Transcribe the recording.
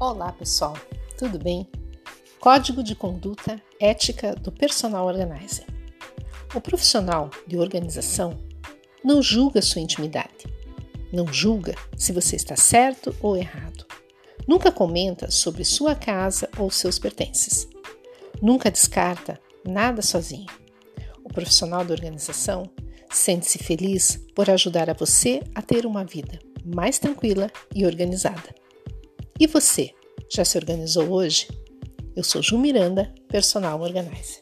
Olá, pessoal, tudo bem? Código de Conduta Ética do Personal Organizer. O profissional de organização não julga sua intimidade, não julga se você está certo ou errado, nunca comenta sobre sua casa ou seus pertences, nunca descarta nada sozinho. O profissional da organização sente-se feliz por ajudar a você a ter uma vida mais tranquila e organizada. E você, já se organizou hoje? Eu sou Ju Miranda, personal organizer.